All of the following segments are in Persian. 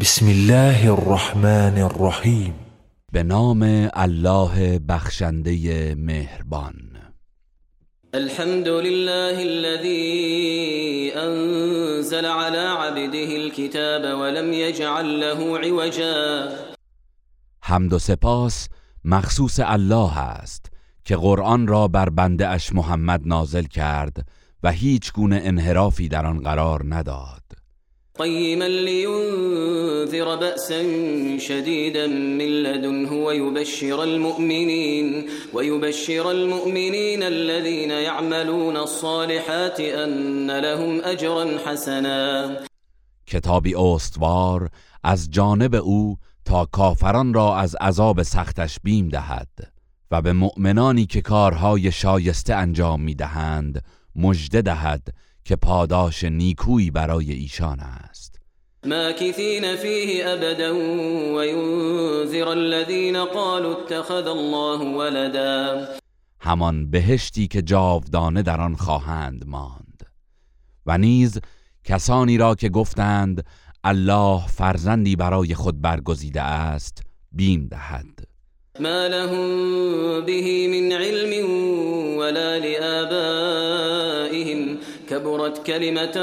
بسم الله الرحمن الرحیم به نام الله بخشنده مهربان. الحمد لله الذي انزل على عبده الكتاب ولم يجعل له عوجا. حمد و سپاس مخصوص الله است که قرآن را بر بنده اش محمد نازل کرد و هیچ گونه انحرافی در آن قرار نداد. قيما لينذر بأسا شديدا من لدنه ويبشر المؤمنين ويبشر المؤمنين الذين يعملون الصالحات أن لهم أجرا حسنا. کتابی استوار از جانب او تا کافران را از عذاب سختش بیم دهد و به مؤمنانی که کارهای شایسته انجام می‌دهند مژده دهد که پاداش نیکویی برای ایشان است. ماكثين فيه ابدا وينذر الذين قالوا اتخذ الله ولدا. همان بهشتی که جاودانه در آن خواهند ماند. و نیز کسانی را که گفتند الله فرزندی برای خود برگزیده است بیم دهد. ما لهم به من علم ولا لآبائهم. كبرت كلمة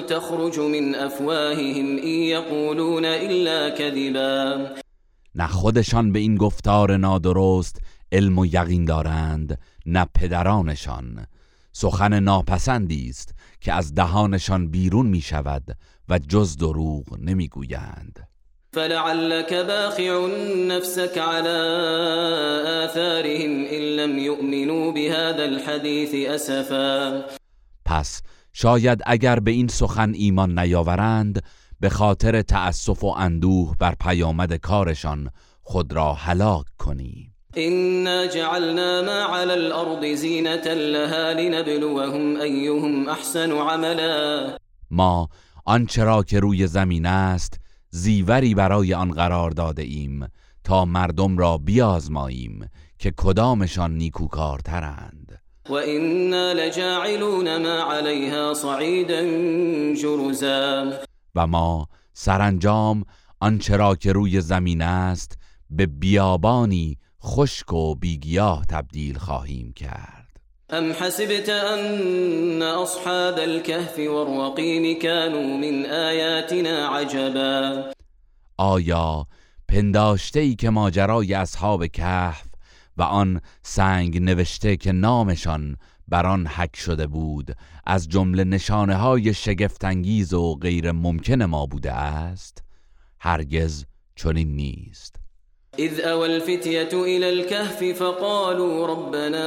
تخرج من أفواههم إن يقولون إلا كذبا. نه خودشان به این گفتار نادرست علم و یقین دارند نه پدرانشان. سخن ناپسندی است که از دهانشان بیرون می شود و جز دروغ نمی گویند فلعلك باخع نفسك على آثارهم إن لم يؤمنوا بهذا الحديث أسفا پس شاید اگر به این سخن ایمان نیاورند به خاطر تأسف و اندوه بر پیامد کارشان خود را هلاک کنی إنا جعلنا ما على الأرض زينة لها لنبلوهم أيهم أحسن عملا. ما آنچه را که روی زمین است زیوری برای آن قرار داده ایم تا مردم را بیازماییم که کدامشان نیکوکارترند. وإنا لجاعلون ما عليها صعيدا جرزا. و ما سرانجام آنچه را که روی زمین است به بیابانی خشک و بیگیاه تبدیل خواهیم کرد. أم حسبت أن أصحاب الكهف والرقيم كانوا من آياتنا عجبا؟ آیا پنداشته ای که ماجرای اصحاب کهف و آن سنگ نوشته که نامشان بر آن حک شده بود از جمله نشانه های شگفتانگیز و غیر ممکن ما بوده است هرگز چنین نیست. إذ أوى الفتية إلى الكهف فقالوا ربنا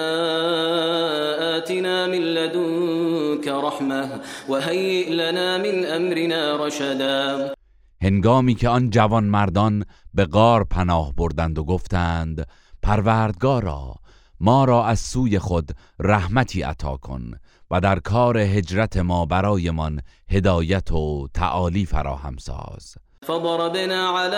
آتنا من لدنك رحمة وهيئ لنا من أمرنا رشدا. هنگامی که آن جوان مردان به غار پناه بردند و گفتند پروردگارا ما را از سوی خود رحمتی عطا کن و در کار هجرت ما برایمان هدایت و تعالی فراهم ساز. فضربنا على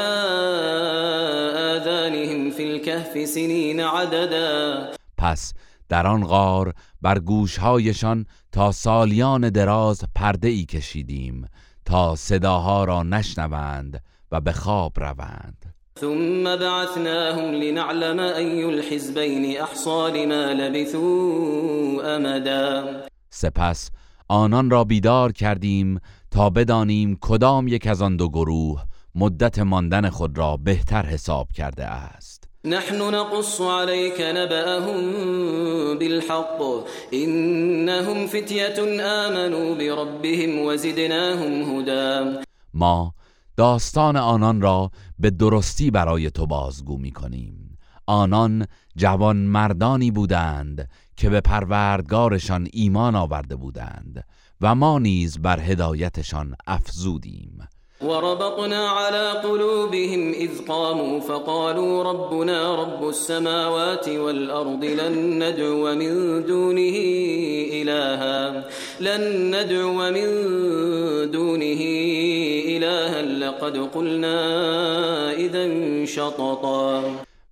آذانهم في الكهف سنين عددا. پس در آن غار بر گوشهایشان تا سالیان دراز پرده ای کشیدیم. تا صداها را نشنوند و به خواب روند. ثم بعثناهم لنعلم أي الحزبين أحصى لما لبثوا أمدا. سپس آنان را بیدار کردیم تا بدانیم کدام یک از آن دو گروه مدت ماندن خود را بهتر حساب کرده است. نحن نقص عليك نبأهم بالحق. إنهم فتية آمنوا بربهم وزدناهم هدى. ما داستان آنان را به درستی برای تو بازگو می کنیم. آنان جوان مردانی بودند که به پروردگارشان ایمان آورده بودند و ما نیز بر هدایتشان افزودیم. وربطنا على قلوبهم إذ قاموا فقالوا ربنا رب السماوات والأرض لن ندعو من دونه إلها لن ندعو من دونه إلها لقد قلنا إذا شططا.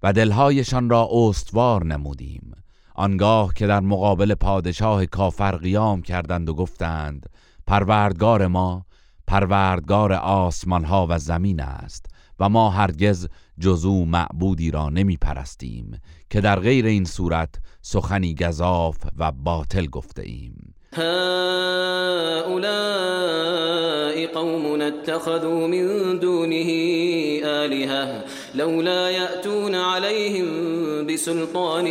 و دلهایشان را استوار نمودیم. آنگاه که در مقابل پادشاه کافر قیام کردند و گفتند پروردگار ما پروردگار آسمان ها و زمین است و ما هرگز جزو معبودی را نمی پرستیم که در غیر این صورت سخنی گذاف و باطل گفته ایم. هؤلاء قوم اتخذوا من دونه آلهة لولا يأتون عليهم بسلطان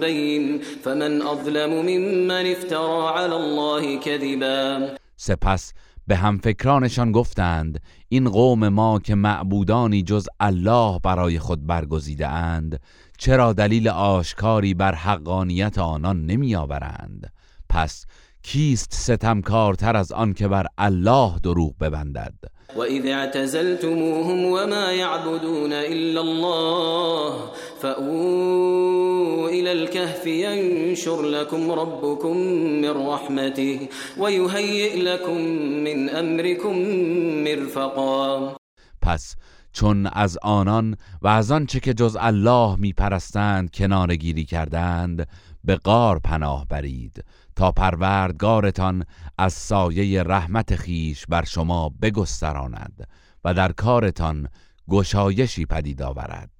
بين فمن أظلم ممن افترى على الله كذبا. سپس به همفکرانشان گفتند این قوم ما که معبودانی جز الله برای خود برگزیده اند چرا دلیل آشکاری بر حقانیت آنان نمی آورند پس کیست ستمکارتر از آن که بر الله دروغ ببندد؟ و اذ اعتزلتموهم وما يعبدون الا الله فأووا الى الكهف ينشر لكم ربكم من رحمته ويهيئ لكم من امركم مرفقا. پس چون از آنان و از آنچه که جز الله میپرستند کنارگیری کردند به غار پناه برید تا پروردگارتان از سایه رحمت خیش بر شما بگستراند و در کارتان گشایشی پدید آورد.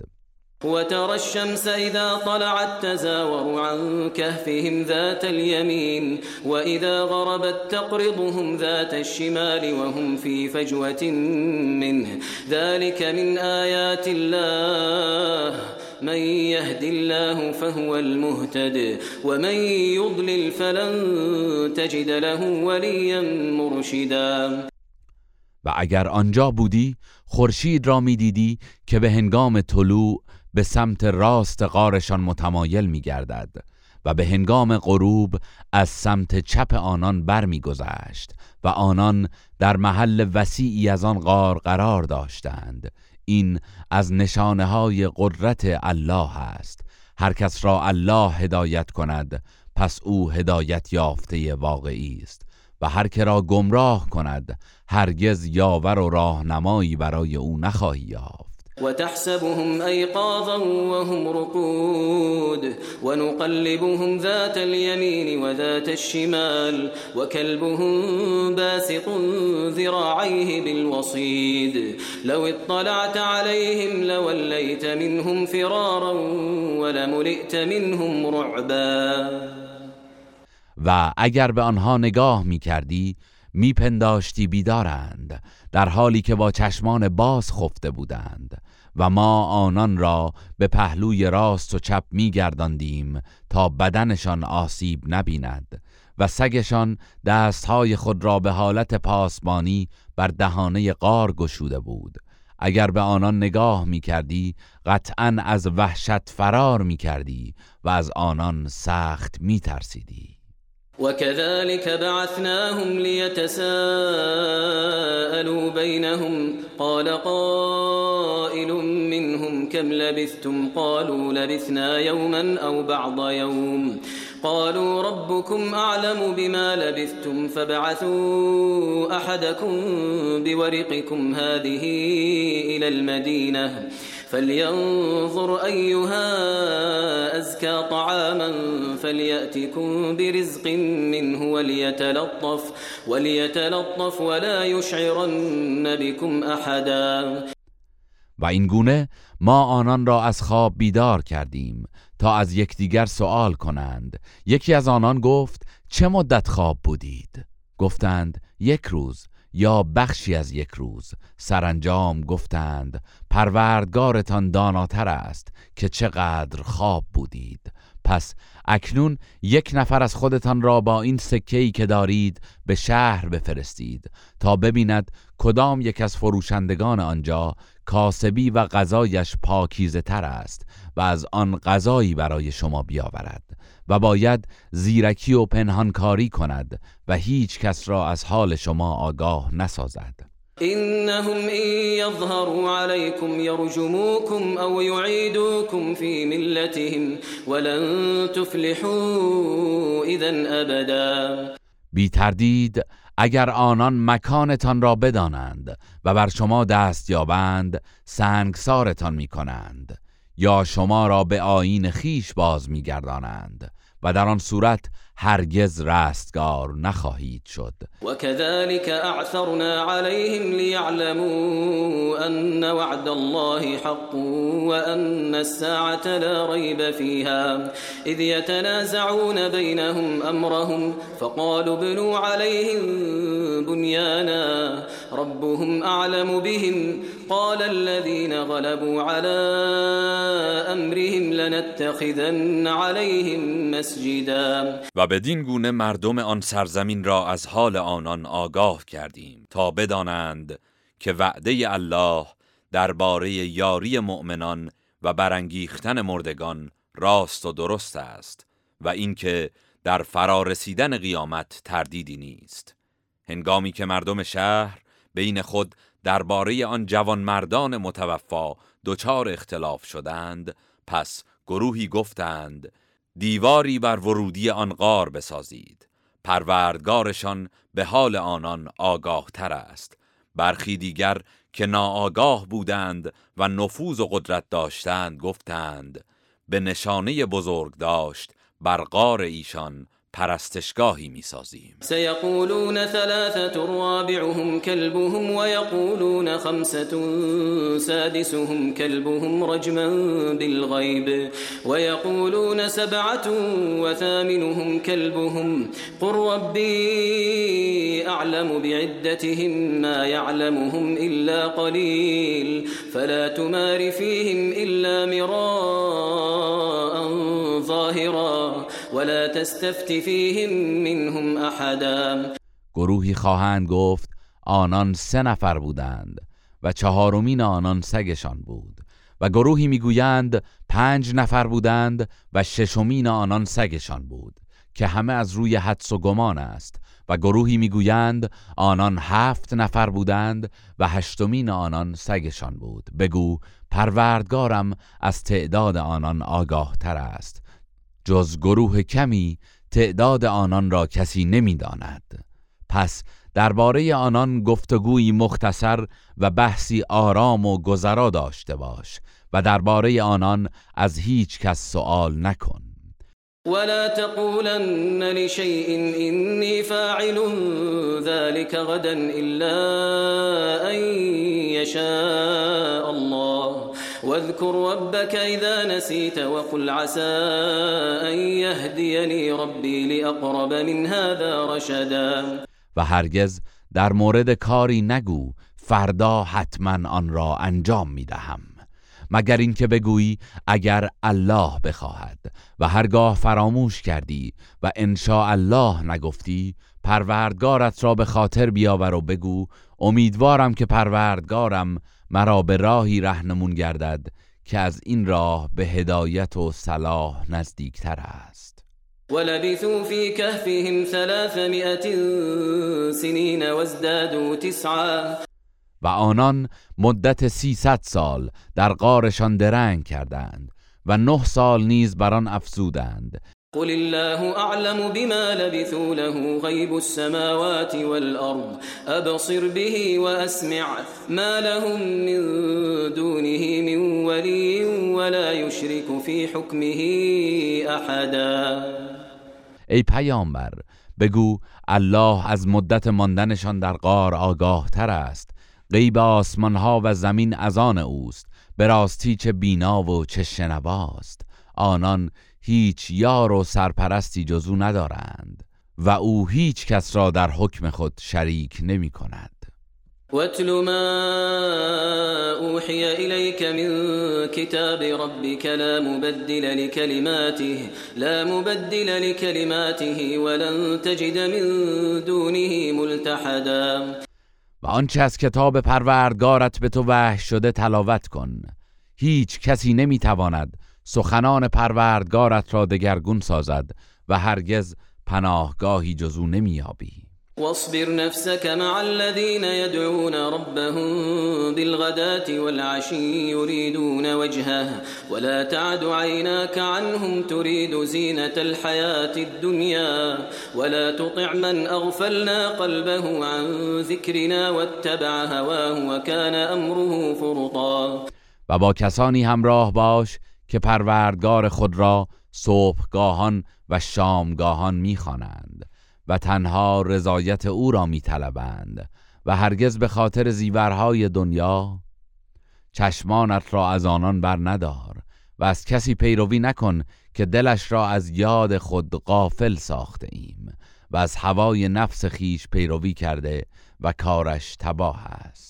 وترى الشمس إذا طلعت تزاور عن كهفهم ذات اليمين وإذا غربت تقرضهم ذات الشمال وهم في فجوة منه. ذلك من آيات الله. من يهد الله فهو المهتد ومن يضلل فلن تجد له وليا مرشدا. و اگر آنجا بودی خورشید را می‌دیدی که به هنگام طلوع به سمت راست غارشان متمایل می گردد و به هنگام غروب از سمت چپ آنان برمیگذشت و آنان در محل وسیعی از آن غار قرار داشتند. این از نشانه های قدرت الله است. هر کس را الله هدایت کند پس او هدایت یافته واقعی است. و هر که را گمراه کند هرگز یاور و راهنمایی برای او نخواهی یافت. وتحسبهم أيقاظا وهم رقود ونقلبهم ذات اليمين وذات الشمال وكلبهم باسق ذراعيه بالوصيد. لو اطلعت عليهم لوليت منهم فرارا ولملئت منهم رعبا. و اگر به آنها نگاه می کردی میپنداشتی بیدارند در حالی که با چشمان باز خفته بودند. و ما آنان را به پهلوی راست و چپ میگرداندیم تا بدنشان آسیب نبیند و سگشان دستهای خود را به حالت پاسبانی بر دهانه قار گشوده بود. اگر به آنان نگاه می کردی قطعا از وحشت فرار می کردی و از آنان سخت می ترسیدی. وكذلك بعثناهم ليتساءلوا بينهم قال قائل منهم كم لبثتم؟ قالوا لبثنا يوما أو بعض يوم. قالوا ربكم أعلم بما لبثتم فابعثوا أحدكم بورقكم هذه إلى المدينة. فلينظر أيها أزكى طعاما فليأتكم برزق منه وليتلطف وليتلطف ولا يشعرن بكم أحدا. و این گونه ما آنان را از خواب بیدار کردیم تا از یکدیگر سوال کنند. یکی از آنان گفت چه مدت خواب بودید؟ گفتند یک روز یا بخشی از یک روز. سرانجام گفتند پروردگارتان داناتر است که چقدر خواب بودید. پس اکنون یک نفر از خودتان را با این سکهی که دارید به شهر بفرستید تا ببیند کدام یک از فروشندگان آنجا کاسبی و غذایش پاکیزه تر است و از آن غذایی برای شما بیاورد و باید زیرکی و پنهانکاری کند و هیچ کس را از حال شما آگاه نسازد. إنهم إن يظهروا عليكم يرجموكم أو يعيدوكم في ملتهم ولن تفلحوا إذا أبدا. بی تردید اگر آنان مکانتان را بدانند و بر شما دست یابند سنگسارتان می کنند یا شما را به آین خیش باز می گردانند و در آن صورت هرگز رستگار نخواهید شد. و كذلك اعثرنا عليهم ليعلموا ان وعد الله حق وان الساعه لا ريب فيها اذ يتنازعون بينهم امرهم فقالوا بنوا عليهم بنيانا ربهم اعلم بهم. قال الذين غلبوا على امرهم لنتخذن عليهم مسجدا. و بدین گونه مردم آن سرزمین را از حال آنان آگاه کردیم تا بدانند که وعده الله درباره یاری مؤمنان و برانگیختن مردگان راست و درست است و اینکه در فرارسیدن قیامت تردیدی نیست. هنگامی که مردم شهر بین خود درباره آن جوانمردان متوفا دچار اختلاف شدند. پس گروهی گفتند دیواری بر ورودی آن غار بسازید. پروردگارشان به حال آنان آگاه تر است. برخی دیگر که ناآگاه بودند و نفوذ و قدرت داشتند گفتند به نشانه بزرگ داشت بر غار ایشان پرستشگاهی میسازیم. سيقولون ثلاثة رابعهم كلبهم ويقولون خمسة سادسهم كلبهم رجما بالغيب ويقولون سبعة وثامنهم كلبهم قل ربي أعلم بعدتهم ما يعلمهم إلا قليل فلا تمار فيهم إلا مراء ظاهرا ولا تستفت فيهم منهم احدا گروهی خواهند گفت آنان سه نفر بودند و چهارمین آنان سگشان بود و گروهی می‌گویند پنج نفر بودند و ششمین آنان سگشان بود که همه از روی حدس و گمان است و گروهی می‌گویند آنان هفت نفر بودند و هشتمین آنان سگشان بود. بگو پروردگارم از تعداد آنان آگاه تر است. جز گروه کمی تعداد آنان را کسی نمی‌داند. پس درباره آنان گفتگویی مختصر و بحثی آرام و گذرا داشته باش و درباره آنان از هیچ کس سوال نکن ولا تقولن لشيء إني فاعل ذلك غدا إلا أن يشاء الله واذكر ربك إذا نسيت وقل عسى أن يهديني ربي لأقرب من هذا رشدا. و هرگز در مورد کاری نگو فردا حتما آن را انجام می دهم مگر اینکه بگویی اگر الله بخواهد و هرگاه فراموش کردی و انشاء الله نگفتی پروردگارت را به خاطر بیاور و بگو امیدوارم که پروردگارم مرا به راهی رهنمون گردد که از این راه به هدایت و صلاح نزدیکتر است. ولبثوا في كهفهم ثلاثمائة سنين وازدادوا تسعا. و آنان مدت سیصد سال در غارشان درنگ کردند و نه سال نیز بر آن افزودند. قل الله اعلم بما لبثوا له غيب السماوات والارض ابصر به واسمع ما لهم من دونه من ولي ولا يشرك في حكمه احدا ای پیامبر بگو الله از مدت ماندنشان در غار آگاه تر است. غیب آسمان ها و زمین از آن اوست. به راستی چه بینا و چه شنواست آنان هیچ یار و سرپرستی جزو ندارند و او هیچ کس را در حکم خود شریک نمی کند. واتل ما اوحی الیک من کتاب ربک لا مبدل لكلماته لا مبدل لكلماته ولن تجد من دونه ملتحدا. و آنچه از کتاب پروردگارت به تو وحی شده تلاوت کن. هیچ کسی نمی‌تواند سخنان پروردگارت را دگرگون سازد و هرگز پناهگاهی جزو نمیابی واصبر نفسك مع الذين يدعون ربهم بالغداة والعشي يريدون وجهه ولا تعد عيناك عنهم تريد زينة الحياة الدنيا ولا تطع من أغفلنا قلبه عن ذكرنا واتبع هواه وكان أمره فرطا. و با کسانی همراه باش که پروردگار خود را صبحگاهان و شامگاهان می‌خوانند و تنها رضایت او را میطلبند و هرگز به خاطر زیورهای دنیا چشمانت را از آنان بر ندار و از کسی پیروی نکن که دلش را از یاد خود غافل ساخته ایم و از هوای نفس خیش پیروی کرده و کارش تباه است.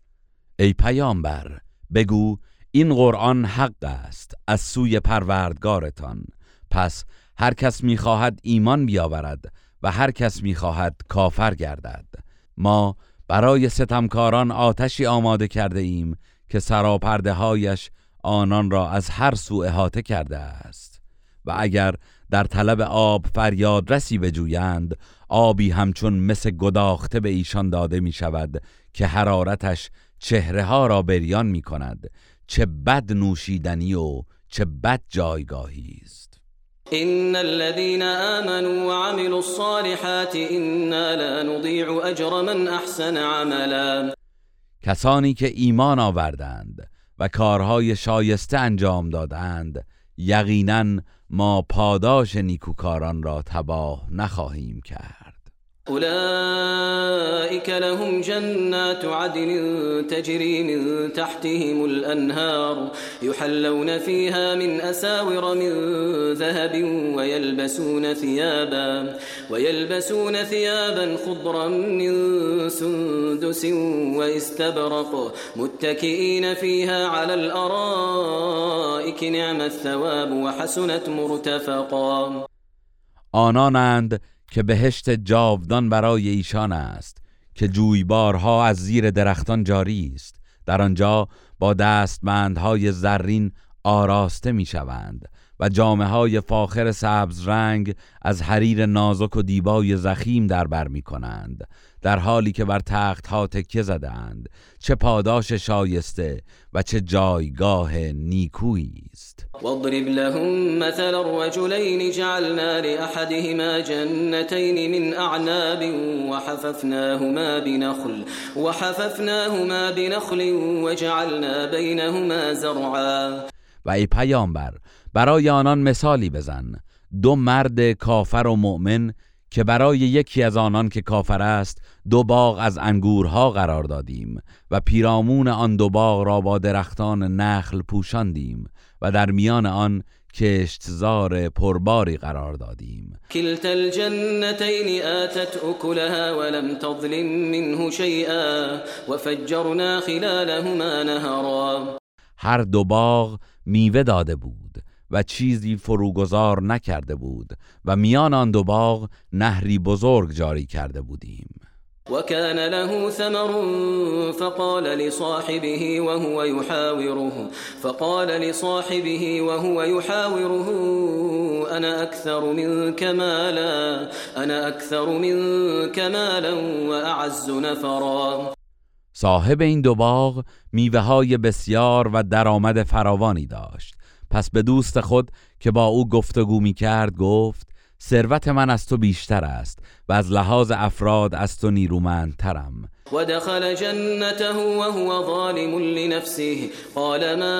ای پیامبر بگو این قرآن حق است از سوی پروردگارتان. پس هر کس می‌خواهد ایمان بیاورد و هر کس می‌خواهد کافر گردد. ما برای ستمکاران آتشی آماده کرده ایم که سراپرده هایش آنان را از هر سو احاطه کرده است. و اگر در طلب آب فریادرسی بجویند آبی همچون مثل گداخته به ایشان داده می شود که حرارتش چهره ها را بریان می کند چه بد نوشیدنی و چه بد جایگاهی است. ان الذين آمنوا وعملوا الصالحات انا لا نضيع اجر من احسن عملا. کسانی که ایمان آوردند و کارهای شایسته انجام دادند یقینا ما پاداش نیکوکاران را تباه نخواهیم کرد. أولئك لهم جنات عدن تجري من تحتهم الأنهار يحلون فيها من أساور من ذهب ويلبسون ثيابا ويلبسون ثيابا خضرا من سندس واستبرق متكئين فيها على الأرائك نعم الثواب وحسنت مرتفقا. آنانند که بهشت جاودان برای ایشان است که جویبارها از زیر درختان جاری است. در آنجا با دستمندهای زرین آراسته می شوند و جامعه های فاخر سبز رنگ از حریر نازک و دیبای زخیم در بر می کنند در حالی که بر تخت ها تکیه زدند چه پاداش شایسته و چه جایگاه نیکویی است. واضرب لهم مثل الرجلين جعلنا لأحدهما جنتين من أعناب وحففناهما بنخل وحففناهما بنخل وجعلنا بينهما زرعا. و ای پیامبر برای آنان مثالی بزن. دو مرد کافر و مؤمن که برای یکی از آنان که کافر است دو باغ از انگورها قرار دادیم و پیرامون آن دو باغ را با درختان نخل پوشاندیم و در میان آن کشتزار پرباری قرار دادیم. كلتا الجنتين آتت أكلها ولم تظلم منه شيئا وفجرنا خلالهما نهرا. هر دو باغ میوه داده بود و چیزی فروگذار نکرده بود و میان آن دو باغ نهری بزرگ جاری کرده بودیم. وكان له ثمر فقال لصاحبه وهو يحاوره فقال لصاحبه وهو يحاوره انا اكثر منك مالا انا اكثر منك مالا واعز نفرا. صاحب این دو باغ میوه های بسیار و درآمد فراوانی داشت. پس به دوست خود که با او گفتگو می کرد گفت ثروت من از تو بیشتر است و از لحاظ افراد از تو نیرومندترم. ودخل جنته وهو ظالم لنفسه. قال ما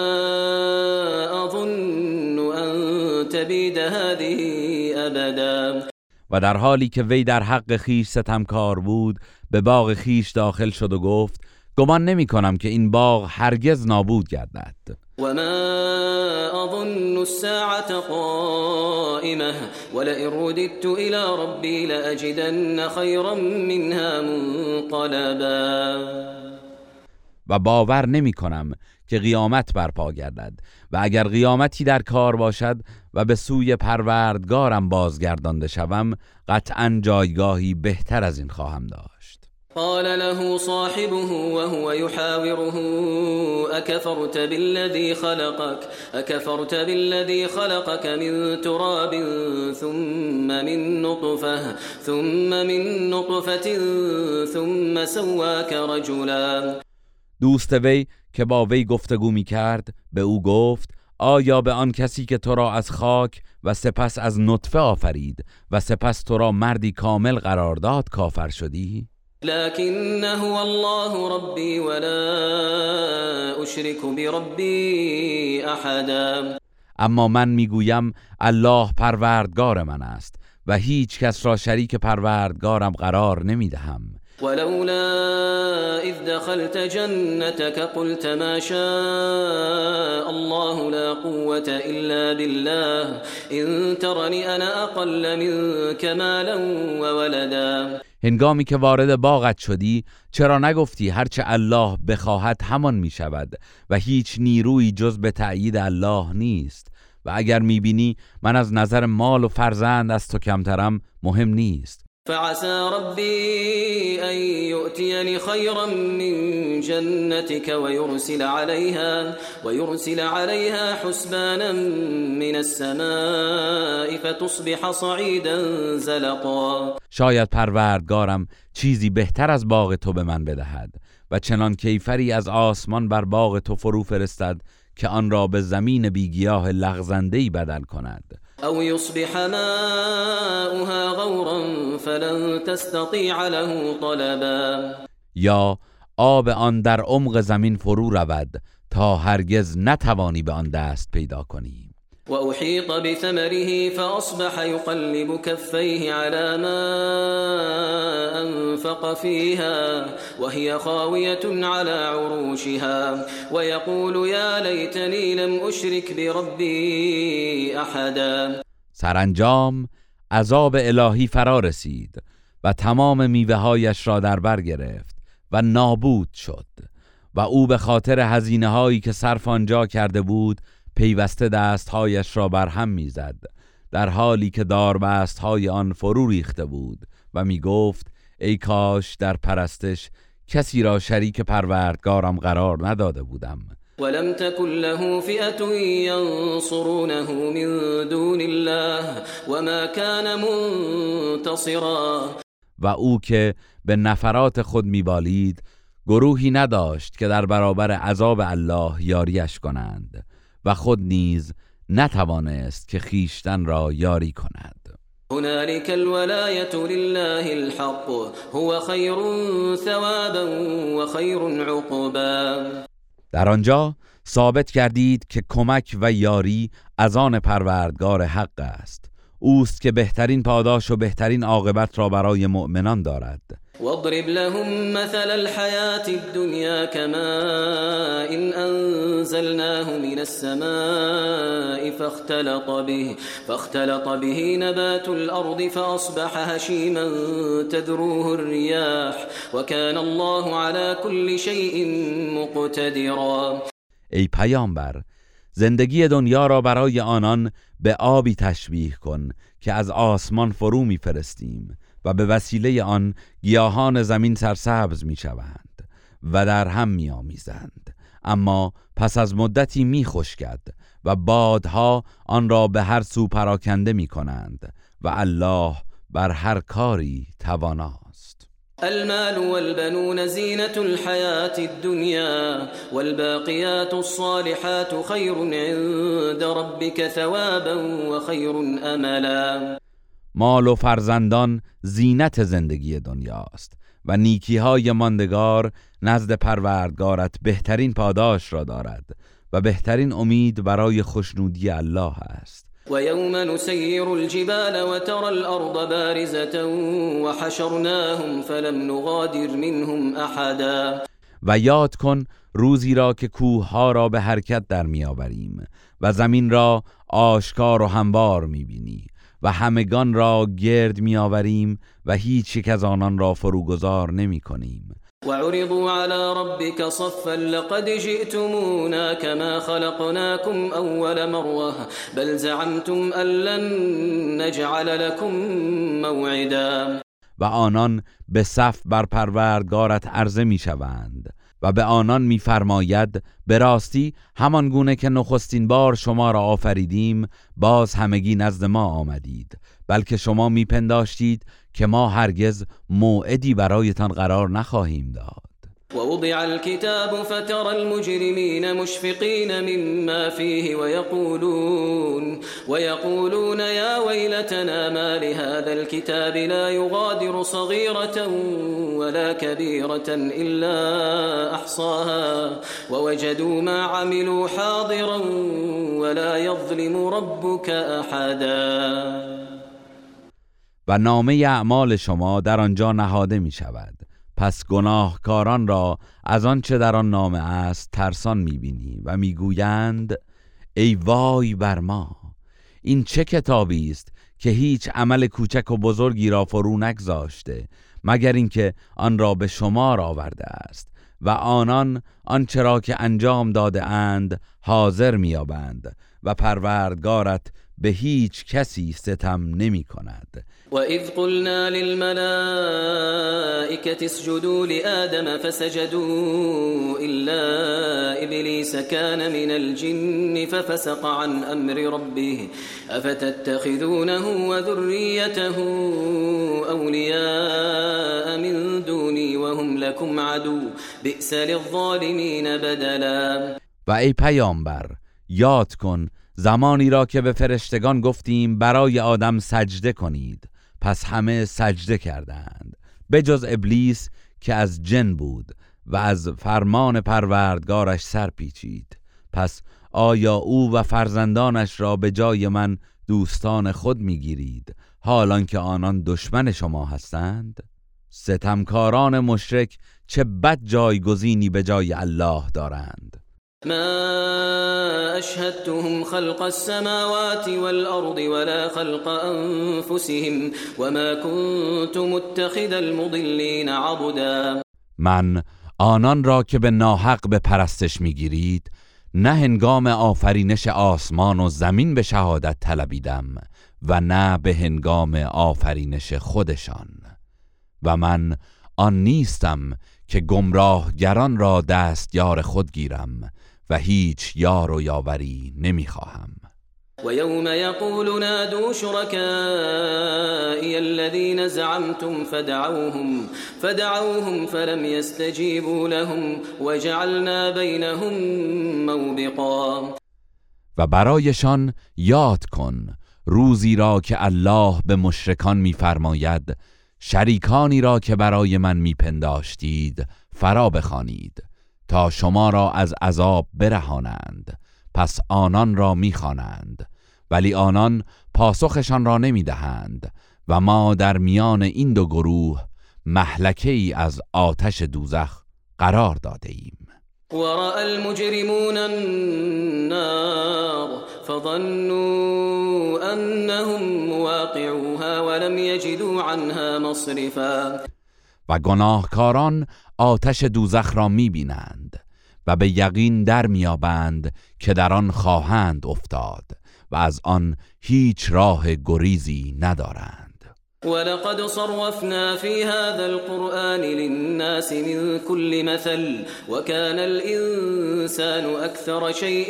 أظن أن تبيد هذه أبدا. و در حالی که وی در حق خیش ستمکار بود به باغ خیش داخل شد و گفت گمان نمی کنم که این باغ هرگز نابود گردد. وما أظن الساعة قائمة ولئن رددت إلى ربي لأجدن خيرا منها منقلبا. و باور نمی کنم که قیامت برپا گردد و اگر قیامتی در کار باشد و به سوی پروردگارم بازگردانده شوم قطعا جایگاهی بهتر از این خواهم داشت. قال له صاحبه وهو يحاوره أكفرت بالذي خلقك أكفرت بالذي خلقك من تراب ثم من نطفة ثم من نطفة ثم سواك رجلا دوست وی که با وی گفتگو می کرد به او گفت آیا به آن کسی که تو را از خاک و سپس از نطفه آفرید و سپس تو را مردی کامل قرار داد کافر شدی؟ لكن هو الله ربي ولا اشرك بربي احدا اما من می‌گویم الله پروردگار من است و هیچ کس را شریک پروردگارم قرار نمی‌دهم. ولولا اذ دخلت جنتك قلت ما شاء الله لا قوة الا بالله. ان ترني انا اقل منك مالا وولدا. هنگامی که وارد باغت شدی چرا نگفتی هرچه الله بخواهد همان می شود و هیچ نیروی جز به تأیید الله نیست؟ و اگر می‌بینی من از نظر مال و فرزند از تو کمترم مهم نیست. فعسى ربي أن يؤتيني خيرا من جنتك ويرسل عليها ويرسل عليها حسبانا من السماء فتصبح صعيدا زلقا. شاید پروردگارم چیزی بهتر از باغ تو به من بدهد و چنان کیفری از آسمان بر باغ تو فرو فرستد که آن را به زمین بیگیاه لغزندهی بدل کند. او يصبح ماؤها غورا فلن تستطيع له طلبا. یا آب آن در عمق زمین فرو رود تا هرگز نتوانی به آن دست پیدا کنی. وأحيط بثمره فأصبح يقلب كفيه على ما أنفق فيها وهي خاوية على عروشها ويقول يا ليتني لم أشرك بربي أحدا. سرانجام عذاب الهی فرا رسید و تمام میوههایش را در بر گرفت و نابود شد و او به خاطر هزینه هایی که صرف آنجا کرده بود پیوسته دستهایش را بر هم می‌زد. در حالی که های آن فرو ریخته بود و می گفت ای کاش در پرستش کسی را شریک پروردگارم قرار نداده بودم. ولم تكن له فئة ينصرونه من دون الله وما كان منتصرا. و او که به نفرات خود میبالید گروهی نداشت که در برابر عذاب الله یاریش کنند. و خود نیز نتوانست که خیشتن را یاری کند. هنالك الولاية لله الحق هو خير ثوابا وخير عقبا. در آنجا ثابت کردید که کمک و یاری از آن پروردگار حق است. اوست که بهترین پاداش و بهترین عاقبت را برای مؤمنان دارد. واضرب لهم مثل الحياة الدنيا كماء إن أنزلناه من السماء فاختلط به فاختلط به نبات الأرض فأصبح هشيما تذروه الرياح وكان الله على كل شيء مقتدرا. ای پیامبر زندگی دنیا را برای آنان به آبی تشبیه کن که از آسمان فرو میفرستیم. و به وسیله آن گیاهان زمین سرسبز می شوند و در هم می آمیزند. اما پس از مدتی می خشکد و بادها آن را به هر سو پراکنده می کنند و الله بر هر کاری تواناست المال والبنون زینة الحياة الدنيا والباقيات الصالحات خير عند ربك ثوابا وخير املا مال و فرزندان زینت زندگی دنیاست و نیکی های ماندگار نزد پروردگارت بهترین پاداش را دارد و بهترین امید برای خوشنودی الله است. و یوم نسیر الجبال و تر الارض بارزة و حشرناهم فلم نغادر منهم احدا. و یاد کن روزی را که کوه ها را به حرکت در میآوریم و زمین را آشکار و هموار می‌بینی. و همگان را گرد میآوریم و هیچ یک از آنان را فروگذار نمی کنیم وعرضوا على ربك صفا لقد جئتمونا كما خلقناكم اول مره بل زعمتم ان لن نجعل لكم موعدا. و آنان به صف بر پروردگارت عرضه می شوند و به آنان میفرماید به راستی همان گونه که نخستین بار شما را آفریدیم باز همگی نزد ما آمدید بلکه شما میپنداشتید که ما هرگز موعدی برایتان قرار نخواهیم داد. ووضع الكتاب فترى المجرمين مشفقين مما فيه ويقولون ويقولون يا ويلتنا ما لهذا الكتاب لا يغادر صغيرة ولا كبيرة إلا أحصاها ووجدوا ما عملوا حاضرا ولا يظلم ربك أحدا. و نامه اعمال شما در آنجا نهاده می شود پس گناهکاران را از آنچه در آن نامه است ترسان می‌بینی و می‌گویند ای وای بر ما! این چه کتابی است که هیچ عمل کوچک و بزرگی را فرو نگذاشته مگر اینکه آن را به شمار آورده است و آنان آنچه را که انجام داده اند حاضر میابند و پروردگارت به هیچ کسی ستم نمی کند. وإذ قلنا للملائكة اسجدوا لآدم فسجدوا إلا إبليس كان من الجن ففسق عن أمر ربه أفتتخذونه وذريته أولياء من دوني وهم لكم عدو. بئس للظالمين بدلا. و ای پیامبر یاد کن زمانی را که به فرشتگان گفتیم برای آدم سجده کنید پس همه سجده کردند به جز ابلیس که از جن بود و از فرمان پروردگارش سر پیچید. پس آیا او و فرزندانش را به جای من دوستان خود می‌گیرید حالان که آنان دشمن شما هستند؟ ستمکاران مشرک چه بد جایگزینی به جای الله دارند. ما أشهدتهم خلق السماوات والأرض ولا خلق أنفسهم وما كنت متخذ المضلين عبدا من آنان را که به ناحق به پرستش می‌گیرید نه هنگام آفرینش آسمان و زمین به شهادت طلبیدم و نه به هنگام آفرینش خودشان. و من آن نیستم که گمراهگران را دست یار خود گیرم و هیچ یار و یاوری نمی‌خواهم. و یوم یقول نادو شرکائی الذین زعمتم فدعوهم فدعوهم فلم يستجيبوا لهم وجعلنا بينهم موبقا. و برایشان یاد کن روزی را که الله به مشرکان میفرماید شریکانی را که برای من میپنداشتید فرا بخوانید. تا شما را از عذاب برهانند پس آنان را می‌خوانند. ولی آنان پاسخشان را نمی‌دهند و ما در میان این دو گروه محلکه ای از آتش دوزخ قرار داده ایم ورأى المجرمون النار فظنوا أنهم مواقعوها ولم يجدوا عنها مصرفا. و گناهکاران آتش دوزخ را می‌بینند و به یقین در میابند که در آن خواهند افتاد و از آن هیچ راه گریزی ندارند. ولقد صرفنا في هذا القرآن للناس من كل مثل وكان الإنسان أكثر شيء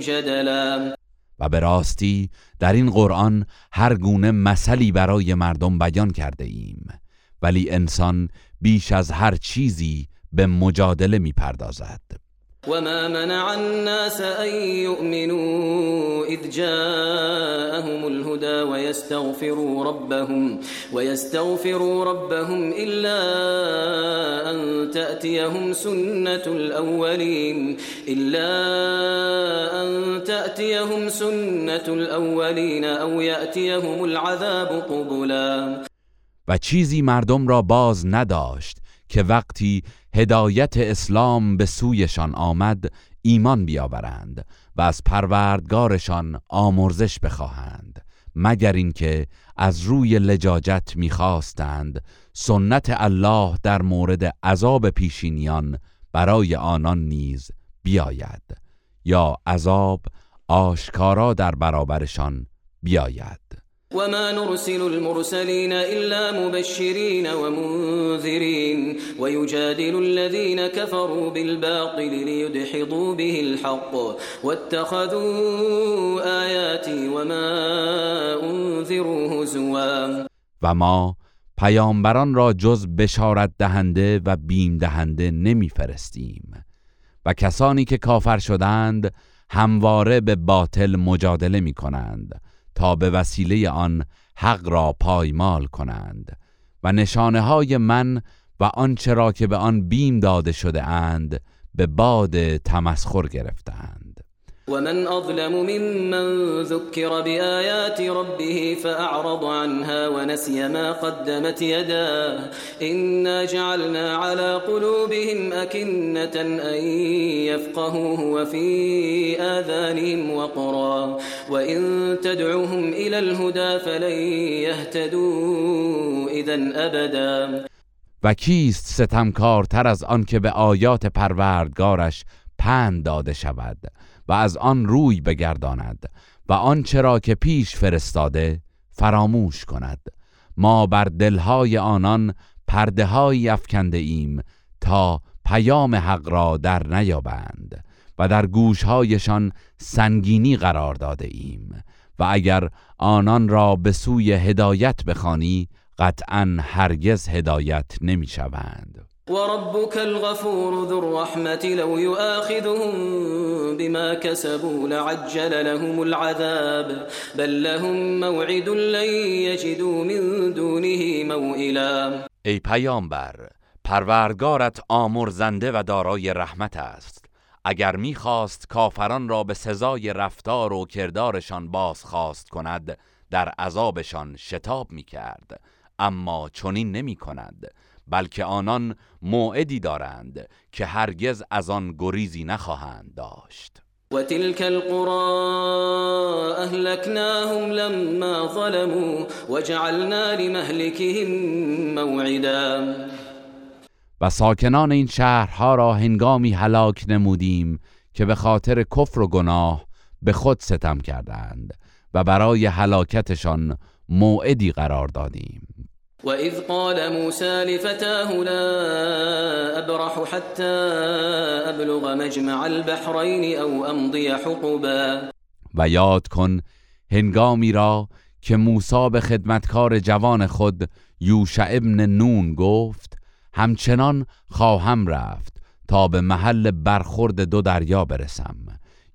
جدلا. و به راستی در این قرآن هر گونه مثلی برای مردم بیان کرده ایم ولی انسان بیش از هر چیزی به مجادله میپردازد. وما منع الناس أن يؤمنوا إذ جاءهم الهدى ويستغفروا ربهم ويستغفروا ربهم إلا أن تأتيهم سنة الأولين إلا أن تأتيهم سنة الأولين أو يأتيهم العذاب قبلا و چیزی مردم را باز نداشت که وقتی هدایت اسلام به سویشان آمد ایمان بیاورند و از پروردگارشان آمرزش بخواهند مگر اینکه از روی لجاجت می‌خواستند سنت الله در مورد عذاب پیشینیان برای آنان نیز بیاید یا عذاب آشکارا در برابرشان بیاید. وما نرسل المرسلين إلا مبشرين ومنذرين ويجادل الذين كفروا بالباطل ليدحضوا به الحق واتخذوا آياتي وما أنذروا هزوا. و ما پیامبران را جز بشارت دهنده و بیم دهنده نمیفرستیم. و کسانی که کافر شدند همواره به باطل مجادله می کنند تا به وسیله آن حق را پایمال کنند و نشانه های من و آنچه را که به آن بیم داده شده اند به باد تمسخر گرفتند ومن أظلم ممن ذكر بآيات ربه فأعرض عنها ونسي ما قدمت يداه. إنا جعلنا على قلوبهم أكنة أن يفقهوه وفي آذانهم وقرا. وإن تدعوهم إلى الهدى فلن يهتدوا إذا أبدا. و کیست ستمکارتر از آن که به آیات پروردگارش پند داده شود؟ و از آن روی بگرداند و آنچه را که پیش فرستاده فراموش کند ما بر دلهای آنان پرده های افکنده ایم تا پیام حق را در نیابند و در گوشهایشان سنگینی قرار داده ایم و اگر آنان را به سوی هدایت بخوانی قطعا هرگز هدایت نمی‌شوند. وربك الغفور ذو الرحمة لو يؤاخذهم بما كسبوا لعجل لهم العذاب. بل لهم موعد لن يجدوا من دونه موئلا. ای پیامبر پروردگارت آمرزنده و دارای رحمت است. اگر می‌خواست کافران را به سزای رفتار و کردارشان بازخواست کند در عذابشان شتاب می‌کرد. اما چنین نمی کند بلکه آنان موعدی دارند که هرگز از آن گریزی نخواهند داشت. و تلك القرى اهلكناهم لما ظلموا وجعلنا لمهلكهم موعدا. و ساکنان این شهرها را هنگامی هلاک نمودیم که به خاطر کفر و گناه به خود ستم کردند و برای هلاکتشان موعدی قرار دادیم. وإذ قال موسى لفتاه لا أبرح حتى أبلغ مجمع البحرين أو أمضي حقبا. و یاد کن هنگامی را که موسی به خدمتکار جوان خود یوشع ابن نون گفت همچنان خواهم رفت تا به محل برخورد دو دریا برسم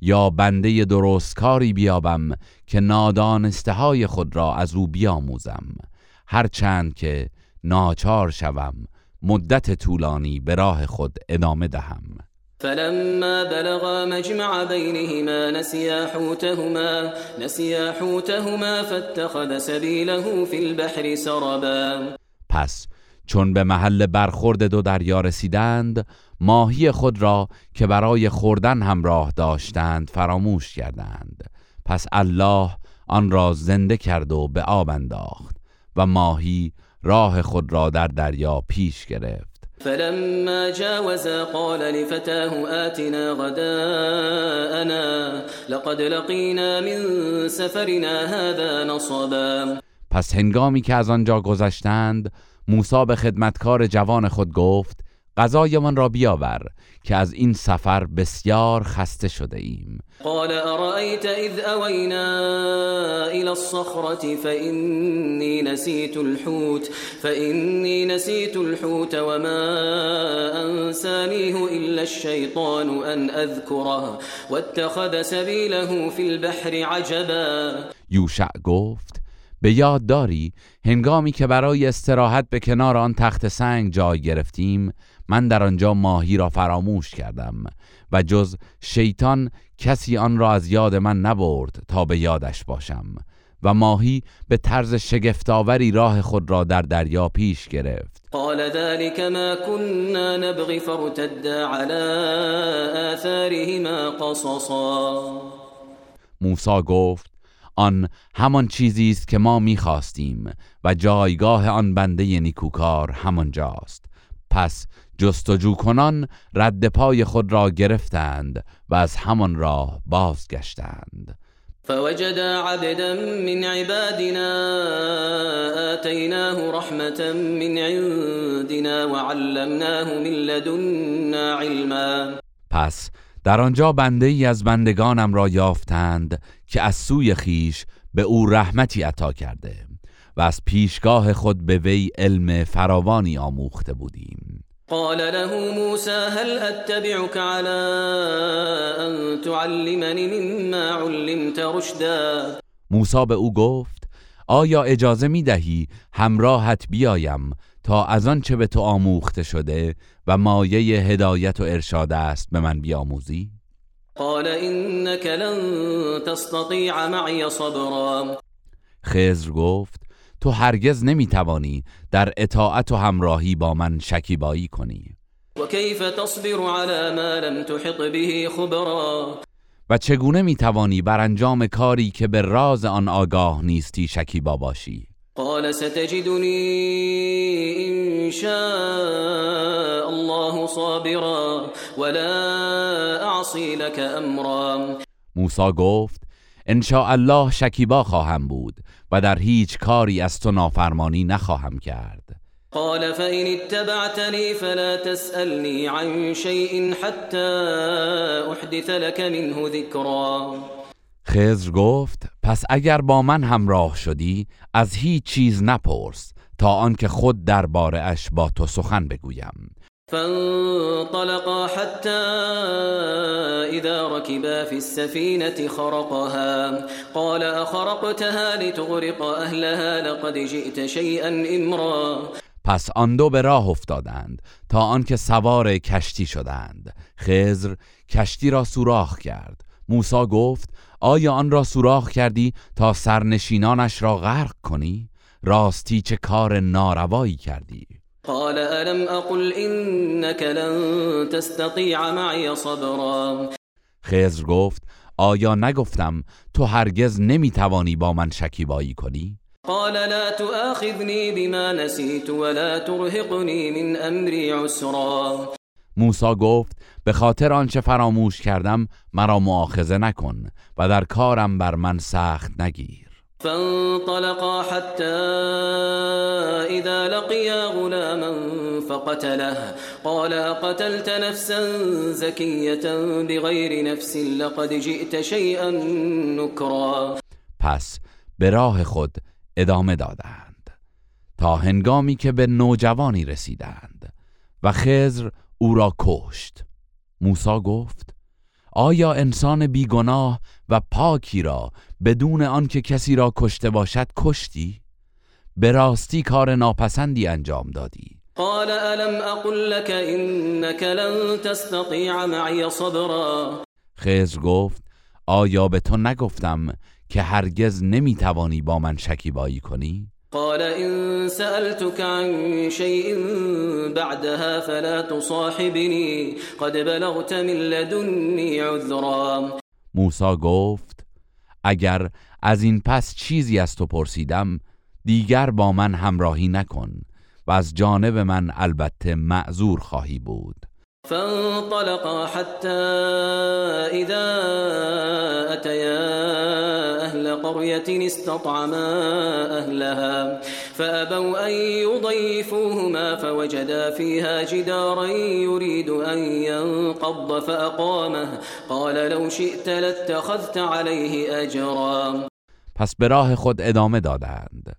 یا بنده درستکاری بیابم که نادانسته های خود را از او بیاموزم. هرچند که ناچار شوم مدت طولانی به راه خود ادامه دهم. فلما بلغا مجمع بينهما نسيا حوتهما نسيا حوتهما فاتخذ سبيله في البحر سربا. پس چون به محل برخورد دو دریا رسیدند ماهی خود را که برای خوردن همراه داشتند فراموش کردند. پس الله آن را زنده کرد و به آب انداخت. و ماهی راه خود را در دریا پیش گرفت. فلما جاوزا قال لفتاه آتنا غداءنا لقد لقينا من سفرنا هذا نصبا. پس هنگامی که از آنجا گذشتند موسی به خدمتکار جوان خود گفت غذایمان را بیاور که از این سفر بسیار خسته شده ایم. قال ارأيت اذ اوینا الى الصخرة فإني نسيت الحوت فإني نسيت الحوت وما انسانيه الا الشيطان ان اذكره واتخذ سبيله في البحر عجبا. یوشع گفت به یاد داری هنگامی که برای استراحت به کنار آن تخت سنگ جای گرفتیم من در آنجا ماهی را فراموش کردم و جز شیطان کسی آن را از یاد من نبرد تا به یادش باشم و ماهی به طرز شگفتآوری راه خود را در دریا پیش گرفت. قال ذلك ما كنا نبغي فرتد على آثارهما قصصا. موسی گفت آن همان چیزی است که ما می‌خواستیم و جایگاه آن بنده نیکوکار همانجاست. پس جستجو کنان رد پای خود را گرفتند و از همان راه بازگشتند. فوجدا عبدا من عبادنا آتيناه رحمة من عندنا وعلمناه من لدنا علما. پس در آنجا بنده ای از بندگانم را یافتند که از سوی خیش به او رحمتی عطا کرده و از پیشگاه خود به وی علم فراوانی آموخته بودیم. قال له موسى هل اتبعك على ان تعلمني مما علمت رشدا موسی به او گفت آیا اجازه می دهی همراهت بیایم تا از آن چه به تو آموخته شده و مایه هدایت و ارشاد است به من بیاموزی؟ قال انك لن تستطيع معي صبرا خضر گفت تو هرگز نمی‌توانی در اطاعت و همراهی با من شکیبایی کنی. و کیف تصبر على ما لم تحط به خبرا. و چگونه می‌توانی بر انجام کاری که به راز آن آگاه نیستی شکیبا باشی؟ قال ستجدني إن شاء الله صابرا ولا أعصي لك أمرا موسی گفت ان الله شکیبا خواهم بود. و در هیچ کاری از تو نافرمانی نخواهم کرد. قال فإن اتبعتني فلا تسألني عن شيء حتى أحدث لك منه ذكرا. خضر گفت پس اگر با من همراه شدی از هیچ چیز نپرس تا آنکه خود درباره اش با تو سخن بگویم. فانطلقا حتى إذا ركبا في السفينة خرقها. قال أخرقتها لتغرق أهلها لقد جئت شيئا إمرا. پس آن دو به راه افتادند تا آنکه سوار کشتی شدند. خزر کشتی را سوراخ کرد. موسی گفت آیا آن را سوراخ کردی تا سرنشینانش را غرق کنی؟ راستی چه کار ناروایی کردی؟ قال الم اقل انك لن تستطيع معي صبرا؟ خضر گفت آیا نگفتم تو هرگز نمی‌توانی با من شکیبایی کنی؟ قال لا تؤاخذني بما نسيت ولا ترهقني من امري عسرا. موسی گفت به خاطر آنچه فراموش کردم مرا مؤاخذه نکن و در کارم بر من سخت نگیر. فانطلقا حتى إذا لقيا غلاما فقتله. قال قتلت نفسا زكية بغير نفس لقد جئت شيئا نكرا. پس به راه خود ادامه دادند. تا هنگامی که به نوجوانی رسیدند و خزر او را کشت موسی گفت آیا انسان بیگناه و پاکی را بدون آنکه کسی را کشته باشد کشتی؟ به راستی کار ناپسندی انجام دادی قال الم اقل لك انك لن تستطيع معي صبرا خزر گفت آیا به تو نگفتم که هرگز نمی‌توانی با من شکیبایی کنی؟ قال إن سألتك عن شيء بعدها فلا تصاحبني. قد بلغت من لدني عذرا. موسا گفت اگر از این پس چیزی از تو پرسیدم دیگر با من همراهی نکن و از جانب من البته معذور خواهی بود. فانطلقا حتى إذا أتيا أهل قرية استطعما أهلها فأبوا أن يضيفوهما فوجدا فيها جدارا يريد أن ينقض فأقامه. قال لو شئت لاتخذت عليه أجرا. پس به راه خود ادامه دادند.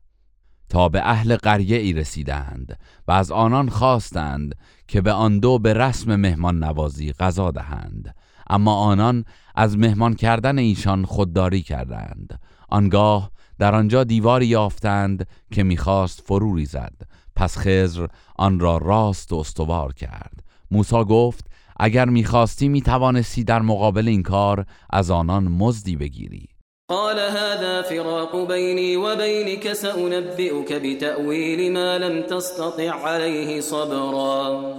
تا به أهل قریه ای رسیدند و از آنان خواستند که به آن دو به رسم مهمان نوازی غذا دهند. اما آنان از مهمان کردن ایشان خودداری کردند. آنگاه در آنجا دیواری یافتند که می‌خواست فرو ریزد. پس خزر آن را راست و استوار کرد. موسی گفت اگر می‌خواستی می‌توانستی در مقابل این کار از آنان مزدی بگیری. قال هذا فراق بيني وبينك سأنبئك بتأويل ما لم تستطع عليه صبرا.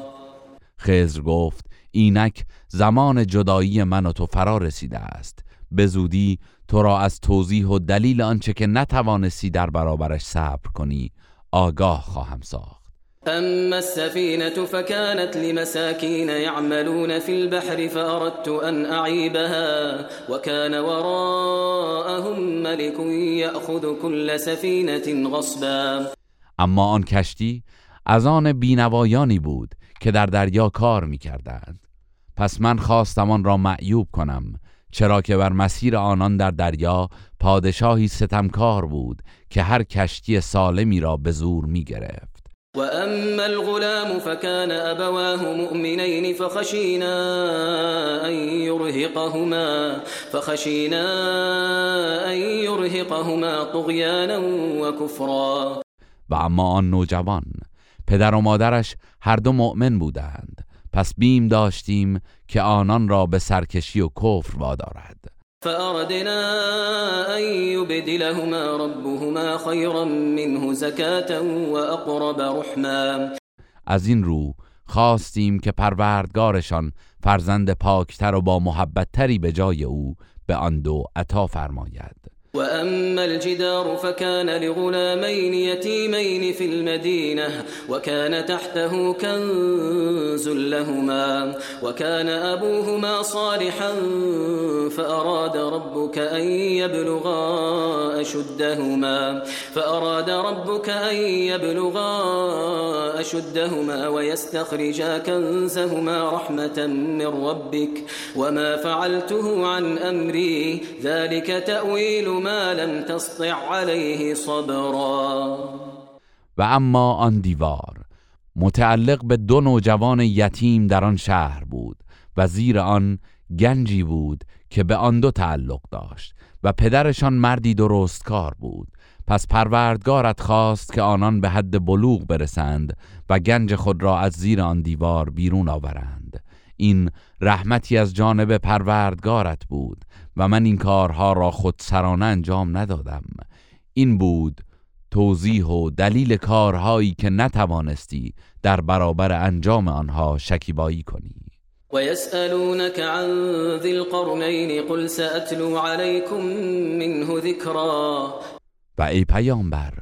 خزر گفت اینک زمان جدایی من و تو فرا رسیده است. به زودی تو را از توضیح و دلیل آنچه که نتوانستی در برابرش صبر کنی آگاه خواهم ساخت. أما السفينة فكانت لمساكين يعملون في البحر فأردت أن أعيبها وكان وراءهم ملك يأخذ كل سفينة غصبا اما آن کشتی از آن بینوایانی بود که در دریا کار می کردند. پس من خواستم آن را معیوب کنم چرا که بر مسیر آنان در دریا پادشاهی ستمکار بود که هر کشتی سالمی را به زور می گرفت وأما الغلام فكان أبواه مؤمنين فخشينا أن يرهقهما فخشينا أن يرهقهما طغيانا وكفرا. و اما آن نوجوان پدر و مادرش هر دو مؤمن بودند. پس بیم داشتیم که آنان را به سرکشی و کفر وادارد. فأردنا أن يبدلهما ربهما خيرا منه زكاة وأقرب رحما. از این رو خواستیم که پروردگارشان فرزند پاکتر و با محبتتری به جای او به آن دو عطا فرماید. وأما الجدار فكان لغلامين يتيمين في المدينة وكان تحته كنز لهما وكان أبوهما صالحا فأراد ربك أن يبلغا أشدهما فأراد ربك أن يبلغا أشدهما ويستخرجا كنزهما رحمة من ربك وما فعلته عن أمري ذلك تأويل ما لم تسطع عليه صبرا. و اما آن دیوار متعلق به دو نوجوان یتیم در آن شهر بود و زیر آن گنجی بود که به آن دو تعلق داشت و پدرشان مردی درست کار بود. پس پروردگارت خواست که آنان به حد بلوغ برسند و گنج خود را از زیر آن دیوار بیرون آورند. این رحمتی از جانب پروردگارت بود و من این کارها را خود سرانه انجام ندادم. این بود توضیح و دلیل کارهایی که نتوانستی در برابر انجام آنها شکیبایی کنی. ويسألونك عن ذي القرنين قل سأتلو عليكم منه ذكرا و ای پیامبر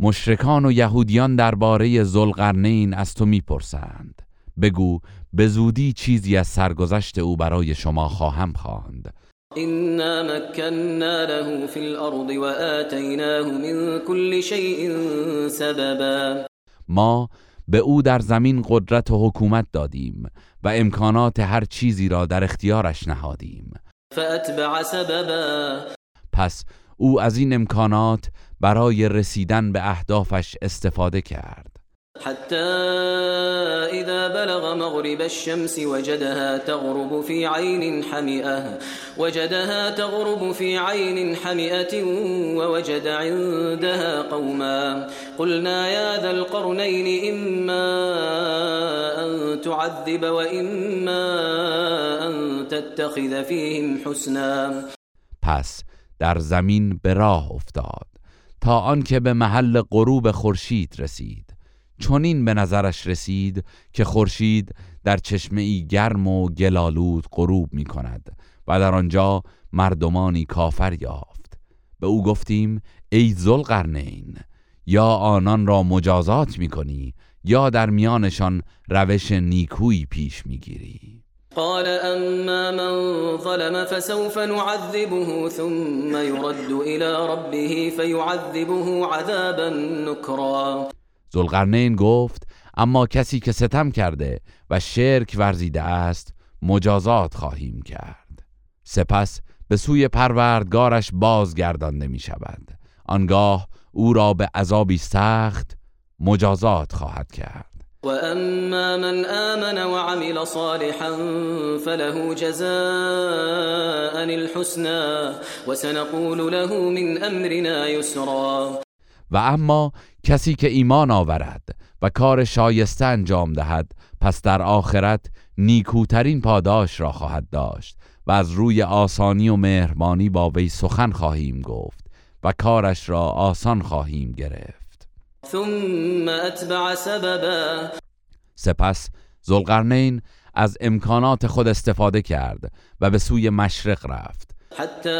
مشرکان و یهودیان درباره ذوالقرنین از تو می‌پرسند. بگو به زودی چیزی از سرگذشت او برای شما خواهم خواند. إنا مكنا له في الأرض وآتيناه من كل شيء سببا. ما به او در زمین قدرت و حکومت دادیم و امکانات هر چیزی را در اختیارش نهادیم. فأتبع سببا. پس او از این امکانات برای رسیدن به اهدافش استفاده کرد. حتى إذا بلغ مغرب الشمس وجدها تغرب في عين حمئة وجدها تغرب في عين حمئة ووجد عندها قوما. قلنا يا ذا القرنين إما أن تعذب وإما أن تتخذ فيهم حسنا. پس در زمین به راه افتاد تا آنکه به محل غروب خورشید رسید. چنین به نظرش رسید که خورشید در چشمه ای گرم و گلالود غروب می کند و در آنجا مردمانی کافر یافت. به او گفتیم ای ذوالقرنین یا آنان را مجازات می کنی یا در میانشان روش نیکویی پیش می گیری قال أما من ظلم فسوف نعذبه ثم يرد إلى ربه فيعذبه عذابا نكرا ذوالقرنین گفت اما کسی که ستم کرده و شرک ورزیده است مجازات خواهیم کرد. سپس به سوی پروردگارش بازگردانده می شود آنگاه او را به عذابی سخت مجازات خواهد کرد. وأما من آمن وعمل صالحا فله جزاء الحسنى وسنقول له من أمرنا يسرا و اما کسی که ایمان آورد و کار شایسته انجام دهد پس در آخرت نیکوترین پاداش را خواهد داشت و از روی آسانی و مهربانی با وی سخن خواهیم گفت و کارش را آسان خواهیم گرفت. ثم أتبع سببا. سپس ذوالقرنین از امکانات خود استفاده کرد و به سوی مشرق رفت. حتى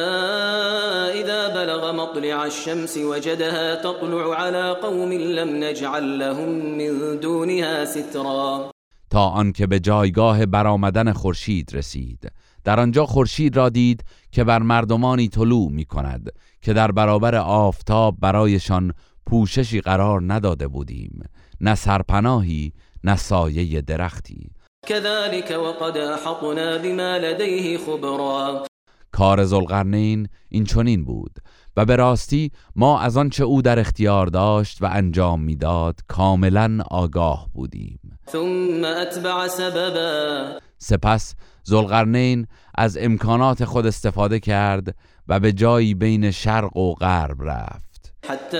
إذا بلغ مطلع الشمس وجدها تطلع على قوم لم نجعل لهم من دونها سترا. تا آنکه به جایگاه برآمدن خورشید رسید. در آنجا خورشید را دید که بر مردمانی طلوع می کند که در برابر آفتاب برایشان پوششی قرار نداده بودیم. نه سرپناهی نه سایه درختی. كذلك وقد احطنا بما لديه خبرا. کار زلقرنین این چنین بود و به راستی ما از آنچه او در اختیار داشت و انجام می‌داد کاملا آگاه بودیم. ثم اتبع سببا. سپس زلقرنین از امکانات خود استفاده کرد و به جایی بین شرق و غرب رفت. حتى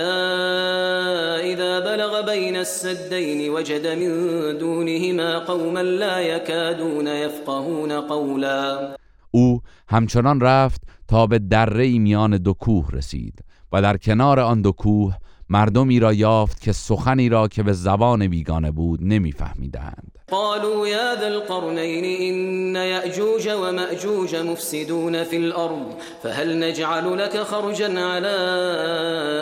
إذا بلغ بين السدين وجد من دونهما قوما لا يكادون يفقهون قولا. او همچنان رفت تا به دره میان دو کوه رسید و در کنار آن دو کوه مردمی را یافت که سخنی را که به زبان بیگانه بود نمیفهمیدند. قالوا يا ذا القرنين إن يأجوج ومأجوج مفسدون في الأرض فهل نجعل لك خرجا على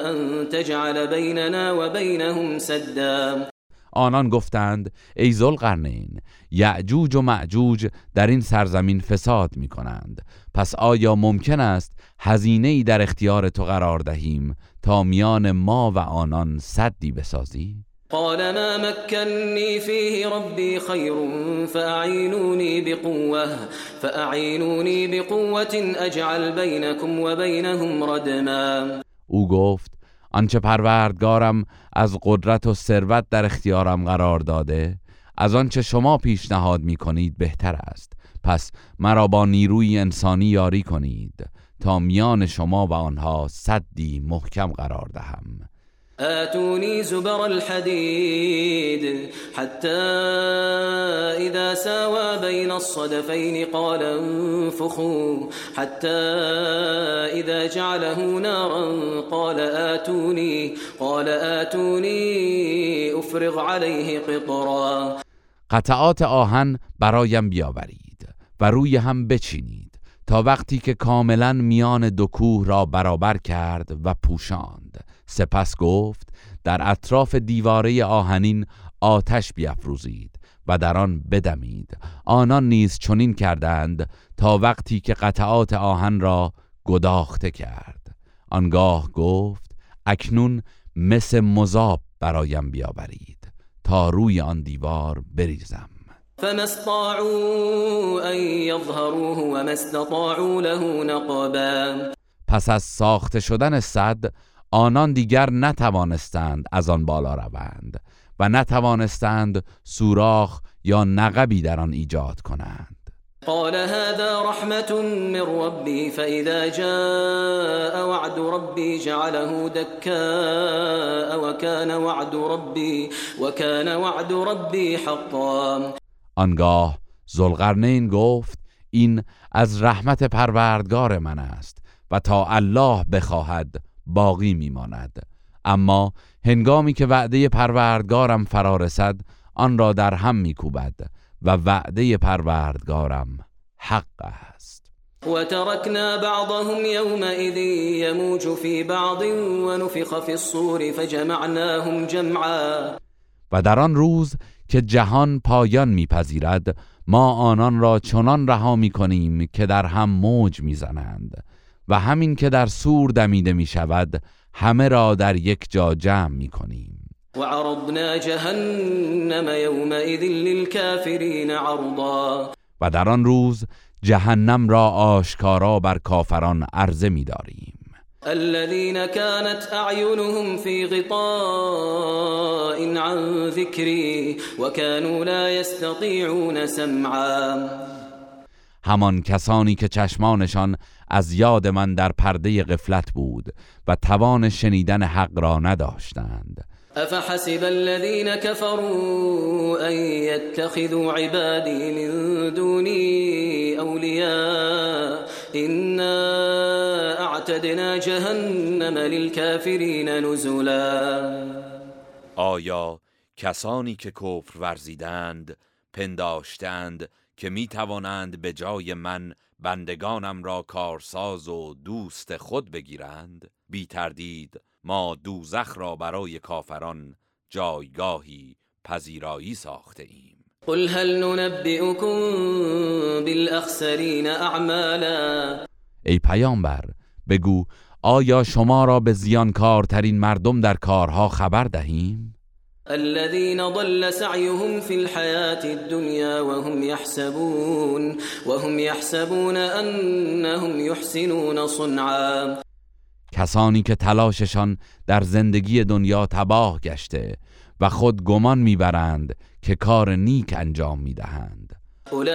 أن تجعل بيننا وبينهم سدا؟ آنان گفتند ای ذوالقرنین یعجوج و معجوج در این سرزمین فساد می کنند پس آیا ممکن است هزینه ای در اختیار تو قرار دهیم تا میان ما و آنان صدی بسازی؟ قال ما مكنني فيه ربي خير فأعينوني بقوة فأعينوني بقوة أجعل بينكم وبينهم ردما او گفت آنچه پروردگارم از قدرت و ثروت در اختیارم قرار داده از آنچه شما پیشنهاد می کنید بهتر است. پس مرا با نیروی انسانی یاری کنید تا میان شما و آنها صدی محکم قرار دهم. آتوني زبر الحديد حتى إذا ساوى بين الصدفين قال انفخوا حتى إذا جعله نارا قال آتوني قال آتوني أفرغ عليه قطرا. قطعات آهن برایم بیاورید و روی هم بچینید تا وقتی که کاملا میان دو کوه را برابر کرد و پوشاند. سپس گفت در اطراف دیواره آهنین آتش بیافروزید و در آن بدمید. آنان نیز چنین کردند تا وقتی که قطعات آهن را گداخته کرد. آنگاه گفت اکنون مثل مذاب برایم بیاورید تا روی آن دیوار بریزم. فما استطاعوا أن يظهروه وما استطاعوا له نقبا پس از ساخته شدن صد آنان دیگر نتوانستند از آن بالا روند و نتوانستند سوراخ یا نقبی در آن ایجاد کنند. قال هذا رحمة من ربي فإذا جاء وعد ربي جعله دكاء وكان وعد ربي وكان وعد ربي حقا. آنگاه زلقرنین گفت این از رحمت پروردگار من است و تا الله بخواهد باقی میماند. اما هنگامی که وعده پروردگارم فرا رسد آن را در هم میکوبد و وعده پروردگارم حق است. وتركنا بعضهم يومئذ يموج في بعض ونفخ في الصور فجمعناهم جمعا. و در آن روز که جهان پایان میپذیرد ما آنان را چنان رها می‌کنیم که در هم موج می‌زنند. و همین که در سور دمیده می شود همه را در یک جا جمع می کنیم وعرضنا جهنم يومئذ للكافرين عرضا. و در آن روز جهنم را آشکارا بر کافران عرضه می داریم الذين كانت أعينهم في غطاء عن ذكري وكانوا لا يستطيعون سمعا. همان کسانی که چشمانشان از یاد من در پرده غفلت بود و توان شنیدن حق را نداشتند. افحسب الذين كفروا ان يتخذوا عبادي من دوني اولياء انا اعتدنا جهنم للكافرين نزلا آیا کسانی که کفر ورزیدند پنداشتند که می توانند به جای من بندگانم را کارساز و دوست خود بگیرند بی تردید ما دوزخ را برای کافران جایگاهی پذیرایی ساخته ایم. قل هل ننبئكم بالاخسرین اعمالا. ای پیامبر بگو آیا شما را به زیانکارترین مردم در کارها خبر دهیم؟ الذين ضل سعيهم في الحياة الدنيا وهم يحسبون وهم يحسبون أنهم يحسنون صنعا. کسانی که تلاششان در زندگی دنیا تباه گشته و خود گمان می‌برند که کار نیک انجام می‌دهند. أولئك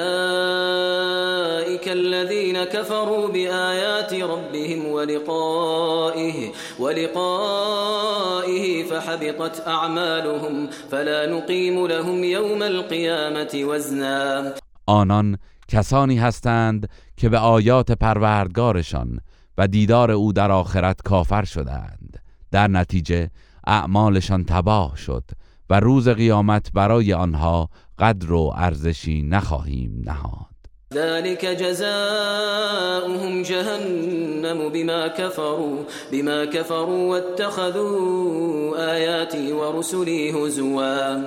الذين كفروا بآيات ربهم ولقائه ولقائه فحبطت أعمالهم فلا نقيم لهم يوم القيامة وزنا. آنان کسانی هستند که به آیات پروردگارشان و دیدار او در آخرت کافر شدند در نتیجه اعمالشان تباه شد و روز قیامت برای آنها قدر و ارزشی نخواهیم نهاد. ذلك جزاؤهم جهنم بما كفروا بما كفروا واتخذوا آياتي ورسلي هزوا.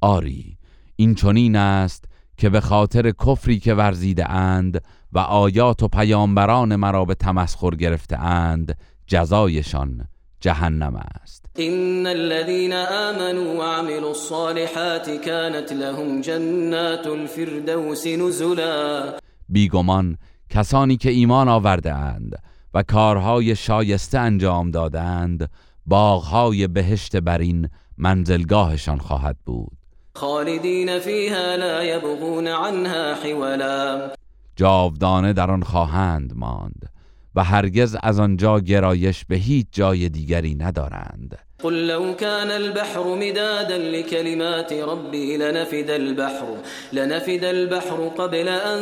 آری این چنین است که به خاطر کفری که ورزیده اند و آیات و پیامبران مرا به تمسخر گرفته اند جزایشان جهنم است. ان الذين آمنوا وعملوا الصالحات كانت لهم جنات الفردوس نزلا. بیگمان کسانی که ایمان آورده اند و کارهای شایسته انجام دادند باغهای بهشت برین منزلگاهشان خواهد بود. خالدین فیها لا يبغون عنها حولا. جاودانه در آن خواهند ماند. و هرگز از آنجا گرایش به هیچ جای دیگری ندارند. قل لو كان البحر مدادا لكلمات ربي لنفد البحر لنفد البحر قبل أن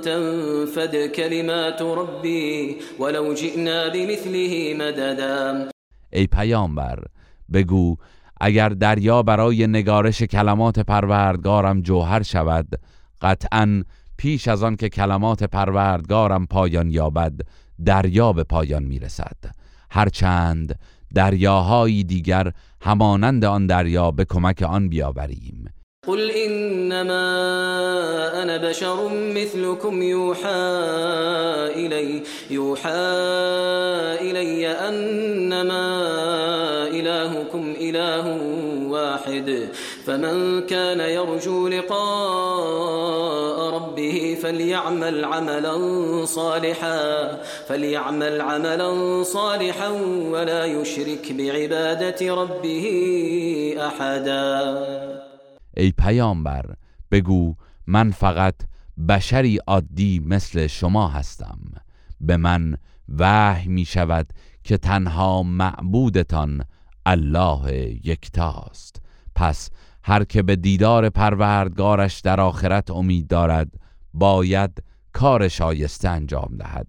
تنفد كلمات ربي ولو جئنا بمثله مددا. ای پیامبر بگو اگر دریا برای نگارش کلمات پروردگارم جوهر شود قطعا پیش از آن که کلمات پروردگارم پایان یابد دریا به پایان می‌رسد. هرچند دریاهایی دیگر همانند آن دریا به کمک آن بیاوریم. قل انما انا بشر مثلكم يوحى الي يوحى الي انما الهكم اله واحد. فمن كان يرجو لقاء ربه فليعمل عملا صالحا فليعمل عملا صالحا ولا يشرك بعبادة ربه احدا ای پیامبر بگو من فقط بشری عادی مثل شما هستم. به من وحی می شود که تنها معبودتان الله یکتاست. پس هر که به دیدار پروردگارش در آخرت امید دارد باید کار شایسته انجام دهد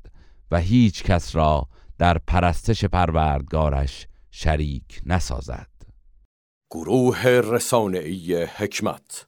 و هیچ کس را در پرستش پروردگارش شریک نسازد. گروه رسانه‌ای حکمت